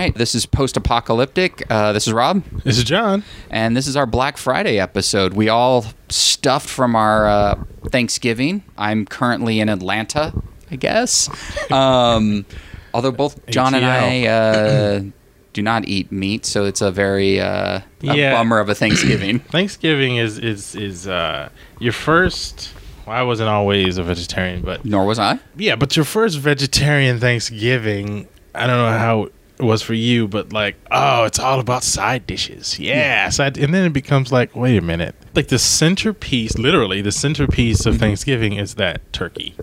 right, this is post apocalyptic. Uh, this is Rob, This is John. and this is our Black Friday episode. We all stuffed from our uh, Thanksgiving. I'm currently in Atlanta, I guess. Um, although both John and I uh, do not eat meat, so it's a very uh, a Yeah. bummer of a Thanksgiving. Thanksgiving is is is uh, your first. I wasn't always a vegetarian, but Nor was I. yeah, but your first vegetarian Thanksgiving. I don't know how was for you, but like, oh, it's all about side dishes. Yeah, side, and then it becomes like, wait a minute, like the centerpiece, literally the centerpiece of Thanksgiving is that turkey.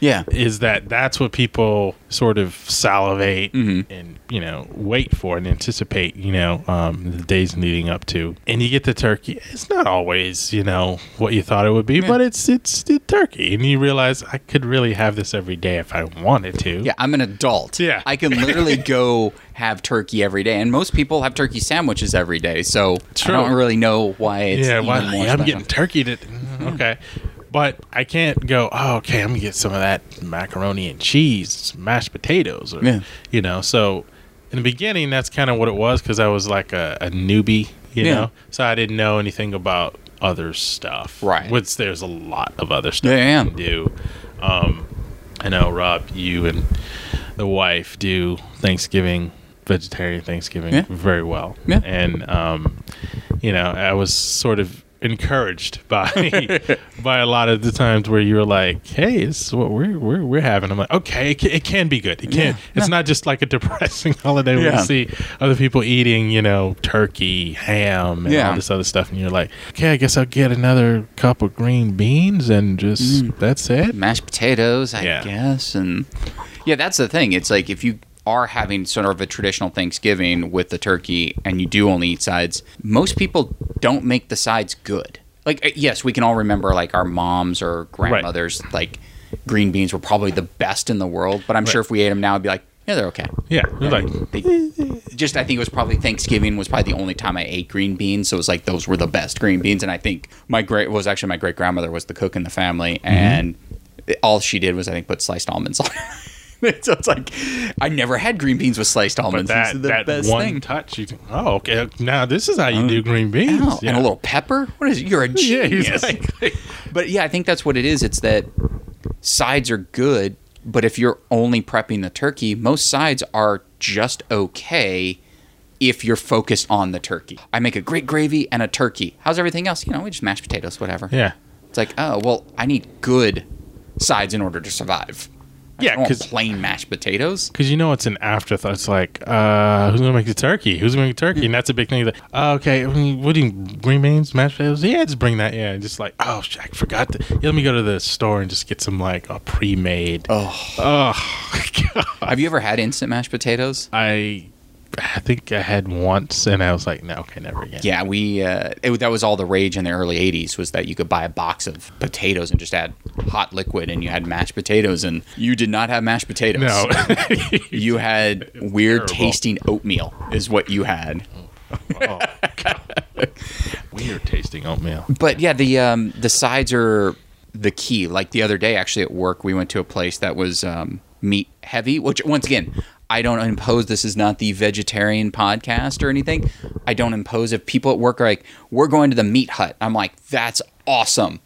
Yeah. is that that's what people sort of salivate Mm-hmm. and you know wait for and anticipate you know um, the days leading up to and you get the turkey it's not always you know what you thought it would be but it's it's the turkey and you realize i could really have this every day if i wanted to Yeah, I'm an adult. Yeah. I can literally go have turkey every day, and most people have turkey sandwiches every day. So True. I don't really know why it's yeah, why, yeah, I'm getting turkey to mm, okay but I can't go. Oh, okay. I'm gonna get some of that macaroni and cheese, mashed potatoes, or Yeah. you know. So in the beginning, that's kind of what it was because I was like a, a newbie, you Yeah. know. So I didn't know anything about other stuff, Right. Which there's a lot of other stuff Yeah, yeah. you can do. Um, I know Rob, you and the wife do Thanksgiving, vegetarian Thanksgiving, Yeah. very well. Yeah. And um, you know, I was sort of encouraged by by a lot of the times where you were like, "Hey, this is what we're we're, we're having." I'm like, "Okay, it can, it can be good. It can. Yeah. It's not just like a depressing holiday where you see other people eating, you know, turkey, ham, and all this other stuff, and you're like, "Okay, I guess I'll get another cup of green beans and just Mm. that's it." mashed potatoes, I guess, and yeah, that's the thing. It's like if you are having sort of a traditional Thanksgiving with the turkey and you do only eat sides, most people don't make the sides good. Like, uh, yes, we can all remember like our moms or grandmothers, like green beans were probably the best in the world, but I'm sure if we ate them now, it'd be like, yeah, they're okay. Yeah, it's like They, just I think it was probably Thanksgiving was probably the only time I ate green beans, so it was like those were the best green beans. And I think my great was actually my great grandmother was the cook in the family, Mm-hmm. and all she did was I think put sliced almonds on. so it's like I never had green beans with sliced but almonds. that This the that best one thing. touch, you think, "Oh, okay, now this is how you oh. do green beans." Ow, And a little pepper. What is it? You're a Yeah, genius. But yeah, I think that's what it is. It's that sides are good, but if you're only prepping the turkey, most sides are just okay if you're focused on the turkey. I make a great gravy and a turkey. How's everything else? You know, we just mash potatoes, whatever. Yeah. It's like, oh, well, I need good sides in order to survive. Yeah, don't want 'cause- plain mashed potatoes. Because you know it's an afterthought. It's like, uh, who's gonna make the turkey? Who's gonna make the turkey? And that's a big thing. That oh, okay, I mean, what do you green beans, mashed potatoes? Yeah, just bring that. Yeah, just like, oh, I forgot. To, yeah, let me go to the store and just get some like a pre-made. Oh, Oh, God. have you ever had instant mashed potatoes? I, I think I had once, and I was like, no, okay, never again. Yeah, we uh, it, that was all the rage in the early '80s was that you could buy a box of potatoes and just add hot liquid, and you had mashed potatoes, and you did not have mashed potatoes. No. you had weird terrible. tasting oatmeal, is what you had. oh, God. Weird tasting oatmeal. But yeah, the um, the sides are the key. Like the other day, actually at work, we went to a place that was um, meat heavy. Which once again, I don't impose. This is not the vegetarian podcast or anything. I don't impose. If people at work are like, "We're going to the meat hut," I'm like, "That's awesome."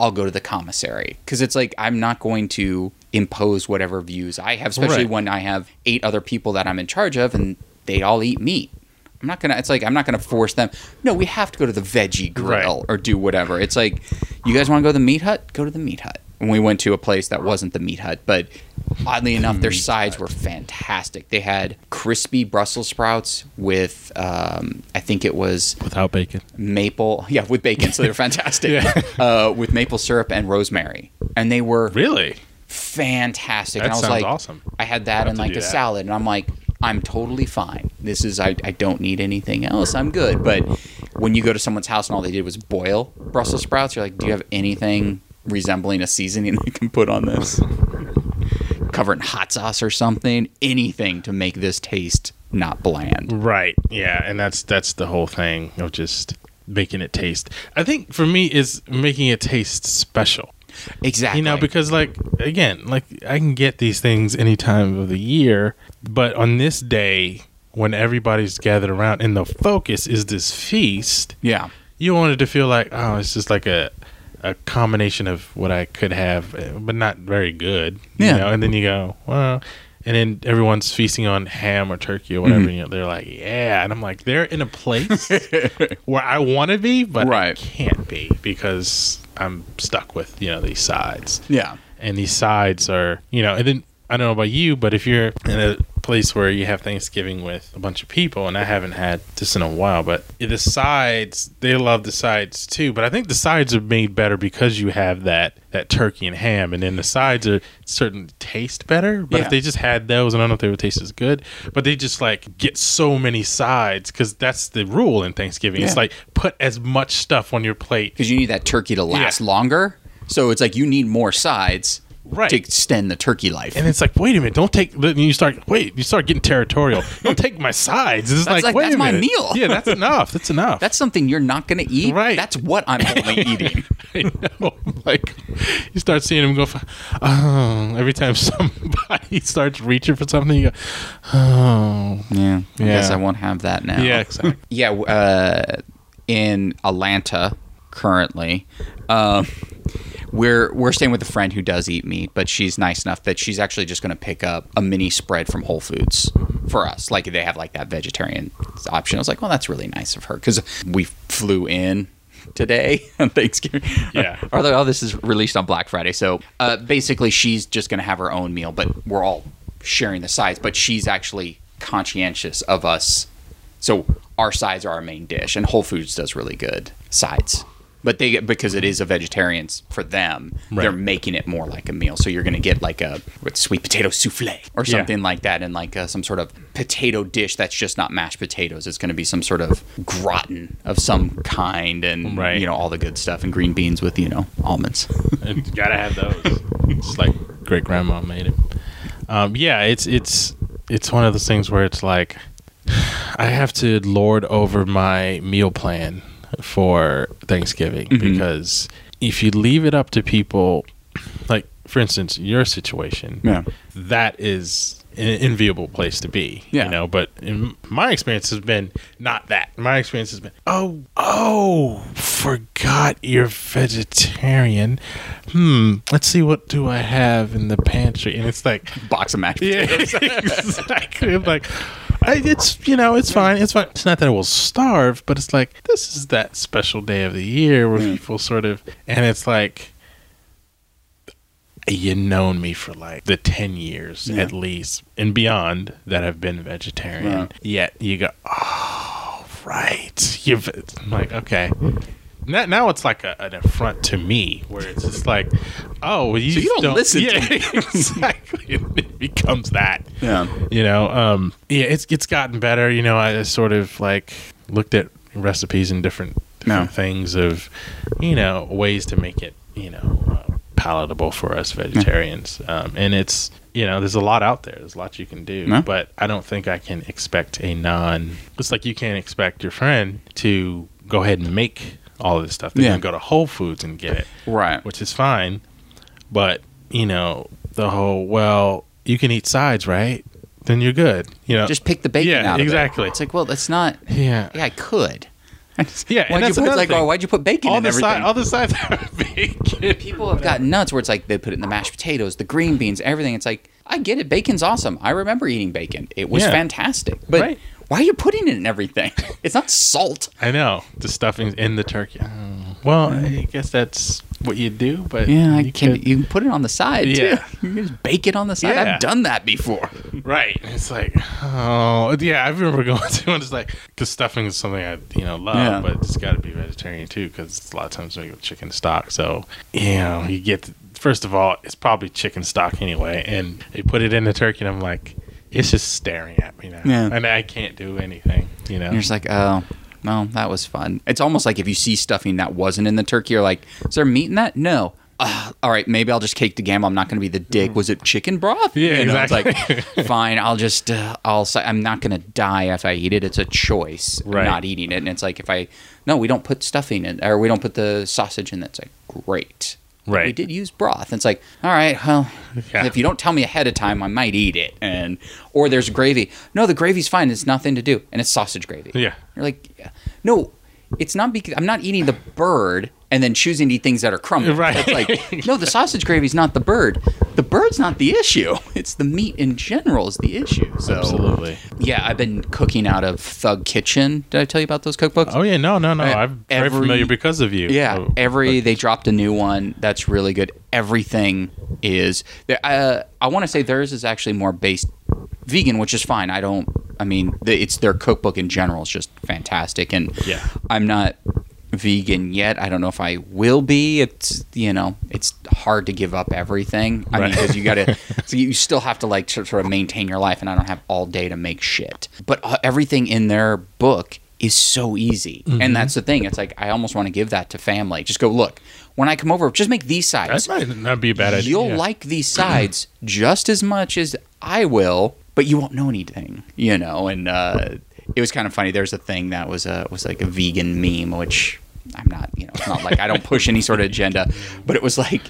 I'll go to the commissary because it's like I'm not going to impose whatever views I have, especially Right. when I have eight other people that I'm in charge of and they all eat meat. I'm not gonna. It's like I'm not gonna force them. No, we have to go to the veggie grill Right. or do whatever. It's like, you guys want to go to the meat hut? Go to the meat hut. And we went to a place that wasn't the meat hut, but oddly enough, their sides were fantastic. They had crispy Brussels sprouts with, um, I think it was Without bacon. maple, yeah, with bacon, so they're fantastic. Yeah. uh, with maple syrup and rosemary, and they were Really? fantastic. That and I was sounds like, awesome. I had that in like a that. salad, and I'm like, I'm totally fine. This is I, I don't need anything else. I'm good. But when you go to someone's house and all they did was boil Brussels sprouts, you're like, do you have anything resembling a seasoning you can put on this? Cover it in hot sauce or something. Anything to make this taste not bland. Right. Yeah, and that's that's the whole thing of just making it taste. I think for me is making it taste special. Exactly. You know, because like again, like I can get these things any time of the year, but on this day when everybody's gathered around and the focus is this feast, Yeah. you want it to feel like oh, it's just like a a combination of what I could have, uh, but not very good. You Yeah. know? And then you go, well, and then everyone's feasting on ham or turkey or whatever. Mm-hmm. You know, they're like, yeah, and I'm like, they're in a place where I want to be, but I can't be because I'm stuck with you know these sides Yeah. and these sides are you know and then i don't know about you but if you're in a place where you have thanksgiving with a bunch of people and i haven't had this in a while but the sides they love the sides too but i think the sides are made better because you have that that turkey and ham and then the sides are certainly taste better but Yeah. if they just had those and i don't know if they would taste as good but they just like get so many sides because that's the rule in thanksgiving it's like put as much stuff on your plate Because you need that turkey to last Yeah. longer. So it's like you need more sides Right. to extend the turkey life. And it's like, wait a minute, don't take. Then you start, wait, you start getting territorial. Don't take my sides. It's like, like- wait that's a my minute. meal. Yeah, that's enough. That's enough. That's something you're not going to eat. Right. That's what I'm only eating. I know. Like, you start seeing him go. Oh, every time somebody starts reaching for something, you go, oh, Yeah. I guess I won't have that now. yeah, exactly. yeah. Uh, in Atlanta currently, um, we're we're staying with a friend who does eat meat, but she's nice enough that she's actually just going to pick up a mini spread from Whole Foods for us. Like they have like that vegetarian option. I was like, well, that's really nice of her because we flew in today on Thanksgiving. Yeah. or the, oh, this is released on Black Friday. So uh, basically, she's just going to have her own meal, but we're all sharing the sides. But she's actually conscientious of us. So our sides are our main dish, and Whole Foods does really good sides. But they because it is a vegetarians for them, they're making it more like a meal. So you're going to get like a what, sweet potato souffle or Yeah. something like that, and like uh, some sort of potato dish that's just not mashed potatoes. It's going to be some sort of gratin of some kind, and Right. you know all the good stuff, and green beans with you know almonds. You gotta have those. It's like great grandma made it. Um, yeah, it's it's it's one of those things where it's like I have to lord over my meal plan for Thanksgiving because if you leave it up to people, like for instance, your situation, Yeah. that is an enviable place to be. Yeah. You know, but in my experience has been not that. My experience has been, oh, oh, forgot you're vegetarian. Hmm, let's see what do I have in the pantry. And it's like Box of mashed yeah, potatoes. exactly. I'm like, I, it's you know, it's fine. It's fine. It's not that I will starve, but it's like this is that special day of the year where hmm. people sort of, and it's like, you've known me for like the ten years Yeah. at least and beyond that have been vegetarian. Right. Yet you go, oh, right. You've I'm like okay. Now, now it's like a, an affront to me, where it's just like, oh, well, you, So you just don't listen to yeah, me. exactly. It becomes that Yeah. you know um yeah it's it's gotten better you know i sort of like looked at recipes and different, different Yeah. things of you know ways to make it you know uh, palatable for us vegetarians um and it's you know there's a lot out there there's a lot you can do Yeah. but i don't think i can expect a non it's like you can't expect your friend to go ahead and make all of this stuff they're Yeah. gonna go to whole foods and get it Right. which is fine. But you know, the whole well, you can eat sides, right? Then you're good. You know, Just pick the bacon Yeah, out. of it. exactly. It's like, well, that's not. yeah, Yeah, I could. yeah. Why'd you that's put, like, thing. oh, why'd you put bacon all in the everything? side, all the sides are bacon. People have gotten nuts where it's like they put it in the mashed potatoes, the green beans, everything. It's like I get it, bacon's awesome. I remember eating bacon; it was Yeah. fantastic. But Right. Why are you putting it in everything? It's not salt. I know the stuffing's in the turkey. Oh, well, I guess that's what you do. But Yeah, you can. could- You can put it on the side Yeah. too. You can just bake it on the side. Yeah. I've done that before. Right. It's like, oh, yeah. I remember going to and it's like, because stuffing is something I, you know, love, Yeah. but it's got to be vegetarian too, because a lot of times we go chicken stock. So, you know, you get, first of all, it's probably chicken stock anyway. And they put it in the turkey, and I'm like, it's just staring at me now. Yeah. And I can't do anything, you know? And you're just like, oh, well, that was fun. It's almost like if you see stuffing that wasn't in the turkey, you're like, is there meat in that? No. Uh, all right, maybe I'll just cake the gamble. I'm not going to be the dick. Was it chicken broth? Yeah, You know, exactly. It's like, fine. I'll just, uh, I'll I'm not going to die if I eat it. It's a choice. I'm Right. not eating it. And it's like, if I, no, we don't put stuffing in, or we don't put the sausage in. That's like, great. Right. We did use broth. And it's like, all right, well, Yeah. if you don't tell me ahead of time, I might eat it. And or there's gravy. No, the gravy's fine. It's nothing to do, and it's sausage gravy. Yeah. You're like, no, it's not because I'm not eating the bird and then choosing to eat things that are crumbly. Right. It's like, no, the sausage gravy's not the bird. The bird's not the issue. It's the meat in general is the issue. So Absolutely. yeah, I've been cooking out of Thug Kitchen. Did I tell you about those cookbooks? Oh yeah, no, no, no. Uh, I'm very familiar because of you. Yeah, Oh, every they dropped a new one that's really good. Everything is. Uh, I want to say theirs is actually more based vegan, which is fine. I don't. I mean, the, it's their cookbook in general is just fantastic, and Yeah. I'm not vegan yet. I don't know if I will be. It's you know, it's hard to give up everything. I mean, because you got to, so you still have to like sort of maintain your life, and I don't have all day to make shit. But uh, everything in their book is so easy, Mm-hmm. and that's the thing. It's like I almost want to give that to family. Just go look when I come over. Just make these sides. That might not be a bad idea. You'll yeah. like these sides just as much as I will, but you won't know anything, you know. And uh, it was kind of funny. There's a thing that was a was like a vegan meme, which I'm not, you know, it's not like I don't push any sort of agenda, but it was like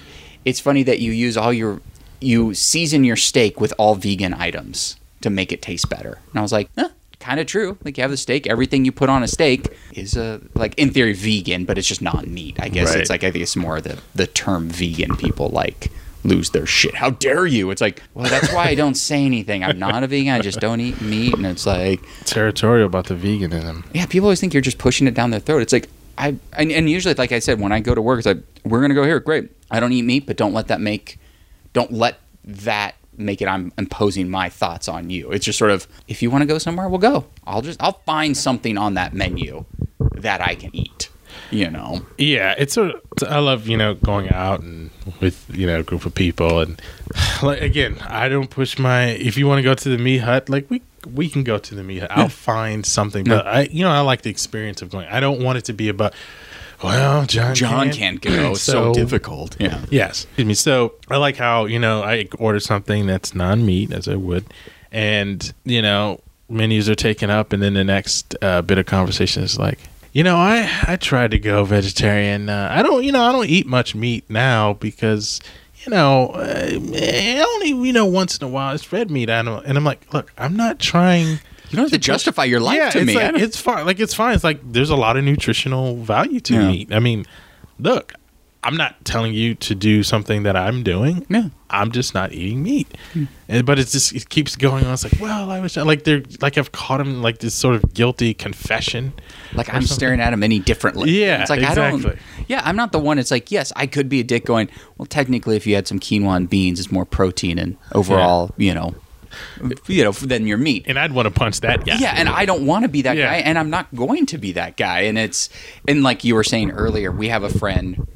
it's funny that you use all your you season your steak with all vegan items to make it taste better. And I was like, eh, kind of true. Like you have the steak, everything you put on a steak is uh, like in theory vegan, but it's just not meat. I guess Right. it's like I think it's more the the term vegan people like lose their shit. How dare you? It's like, well, that's why I don't say anything. I'm not a vegan. I just don't eat meat. And it's like, territorial about the vegan in them. yeah, people always think you're just pushing it down their throat. It's like I and, and usually, like I said, when I go to work, it's like we're gonna go here. Great. I don't eat meat, but don't let that make, don't let that make it. I'm imposing my thoughts on you. It's just sort of if you want to go somewhere, we'll go. I'll just I'll find something on that menu that I can eat. You know. Yeah, it's a. I love you know going out and with you know a group of people and like again, I don't push my. If you want to go to the meat hut, like we we can go to the meat. I'll find something, but I you know I like the experience of going. I don't want it to be about. Well, John. John can't, can't go. It's so, So- difficult. Yeah. Yes. Excuse me. So I like how, you know, I order something that's non meat as I would. And, you know, menus are taken up. And then the next uh, bit of conversation is like, you know, I, I tried to go vegetarian. Uh, I don't, you know, I don't eat much meat now because, you know, uh, only, you know, once in a while it's red meat. I don't, and I'm like, look, I'm not trying. You don't have to justify your life to it's me. Like, it's fine. Like it's fine. It's like there's a lot of nutritional value to Yeah. meat. I mean, look, I'm not telling you to do something that I'm doing. No, I'm just not eating meat. Hmm. And, but it's just it keeps going on. It's like, well, I was like they're like I've caught him like this sort of guilty confession. like I'm something. staring at him any differently. Yeah, it's like I don't. exactly. Yeah, I'm not the one. It's like yes, I could be a dick going. Well, technically, if you had some quinoa and beans, it's more protein and overall, you know, you know, than your meat. And I'd want to punch that guy. Yeah, and I don't want to be that Yeah. guy, and I'm not going to be that guy. And it's and like you were saying earlier, we have a friend.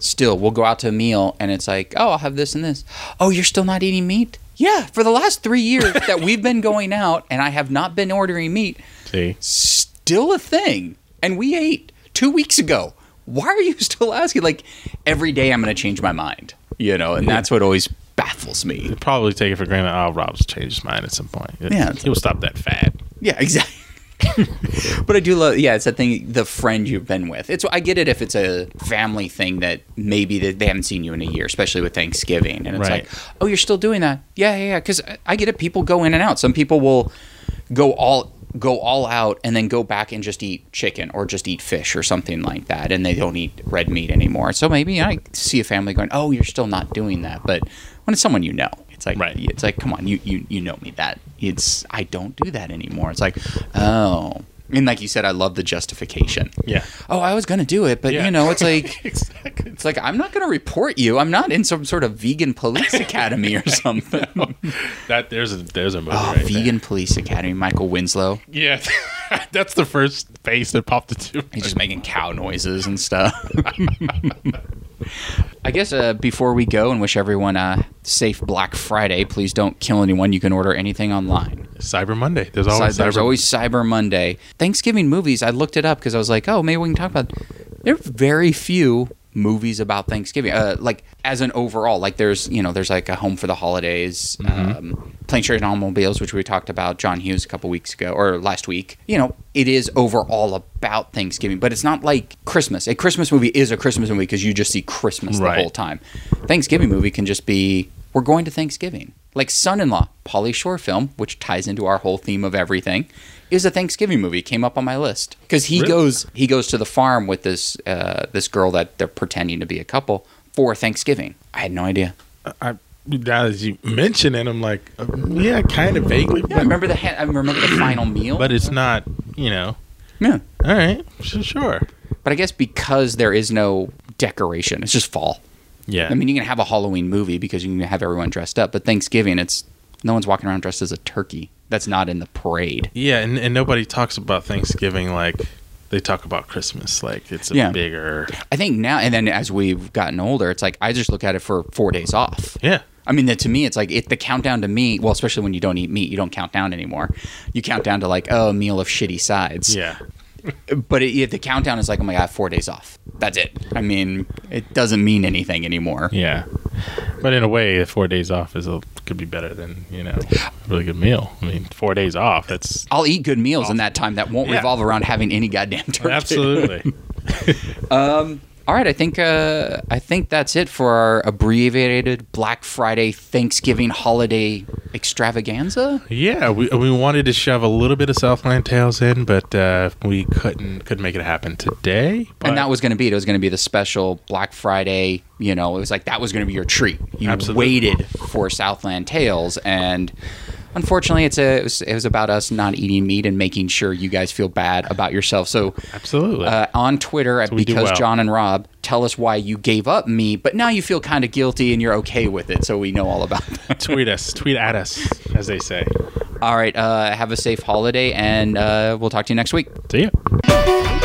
Still, we'll go out to a meal, and it's like, oh, I'll have this and this. Oh, you're still not eating meat? Yeah, for the last three years that we've been going out, and I have not been ordering meat See, still a thing. And we ate two weeks ago. Why are you still asking? Like every day I'm going to change my mind, you know, and that's what always baffles me. probably take it for granted. Oh, Rob's changed his mind at some point. Yeah. he'll stop that fad. Yeah, exactly. but I do love, yeah, it's that thing, the friend you've been with. It's I get it if it's a family thing that maybe they haven't seen you in a year, especially with Thanksgiving, and it's Right. like, oh, you're still doing that? Yeah, yeah, yeah. Because I get it. People go in and out. Some people will go all go all out and then go back and just eat chicken or just eat fish or something like that, and they don't eat red meat anymore. So maybe I see a family going, oh, you're still not doing that, but when it's someone you know. It's like Right. it's like come on, you, you you know me that it's I don't do that anymore. It's like oh, and like you said, I love the justification. Yeah. Oh, I was gonna do it, but Yeah. you know, it's like exactly. it's like I'm not gonna report you. I'm not in some sort of vegan police academy or something. That there's a there's a movie. Oh, right there. vegan police academy. Michael Winslow. Yeah, that's the first face that popped into. He's just making cow noises and stuff. I guess uh, before we go and wish everyone a safe Black Friday, please don't kill anyone. You can order anything online. Cyber Monday. There's Cy- always there's Cyber always Cyber Monday. Thanksgiving movies. I looked it up because I was like, oh, maybe we can talk about. There are very few movies about Thanksgiving. Uh, like as an overall, like there's you know there's like a Home for the Holidays. Mm-hmm. Um, and Automobiles, which we talked about, John Hughes a couple weeks ago or last week. You know, it is overall about Thanksgiving, but it's not like Christmas. A Christmas movie is a Christmas movie because you just see Christmas Right. the whole time. Thanksgiving movie can just be we're going to Thanksgiving. Like Son-in-Law, Pauly Shore film, which ties into our whole theme of everything, is a Thanksgiving movie. Came up on my list because he Really? goes he goes to the farm with this uh, this girl that they're pretending to be a couple for Thanksgiving. I had no idea. I, now that you mention it, I'm like, uh, yeah, kind of vaguely, I remember the ha- I remember the final meal. but it's not, you know. yeah. All right, sure, sure. But I guess because there is no decoration, it's just fall. Yeah, I mean, you can have a Halloween movie because you can have everyone dressed up, but Thanksgiving, it's no one's walking around dressed as a turkey. That's not in the parade. yeah, and, and nobody talks about Thanksgiving like they talk about Christmas. Like it's a Yeah. bigger, I think now, and then as we've gotten older, it's like I just look at it for four days off. yeah. I mean, that to me, it's like it, the countdown to me. Well, especially when you don't eat meat, you don't count down anymore. You count down to like oh, a meal of shitty sides. Yeah, But it, it- the countdown is like, oh my god, four days off. That's it. I mean, it doesn't mean anything anymore. yeah. But in a way, four days off is a, could be better than you know a really good meal. I mean, four days off. That's I'll eat good meals in that time that won't Yeah. revolve around having any goddamn turkey. absolutely. Um, All right, I think uh, I think that's it for our abbreviated Black Friday Thanksgiving holiday extravaganza. Yeah, we we wanted to shove a little bit of Southland Tales in, but uh, we couldn't couldn't make it happen today. But and that was going to be it. It was going to be the special Black Friday. You know, it was like that was going to be your treat. You Absolutely. waited for Southland Tales, and unfortunately, it's a it was, it was about us not eating meat and making sure you guys feel bad about yourself. So. absolutely. Uh, on Twitter at we because well. John and Rob, tell us why you gave up meat, but now you feel kind of guilty and you're okay with it, so we know all about that. tweet us, tweet at us, as they say. all right, uh, have a safe holiday, and uh, we'll talk to you next week. See ya.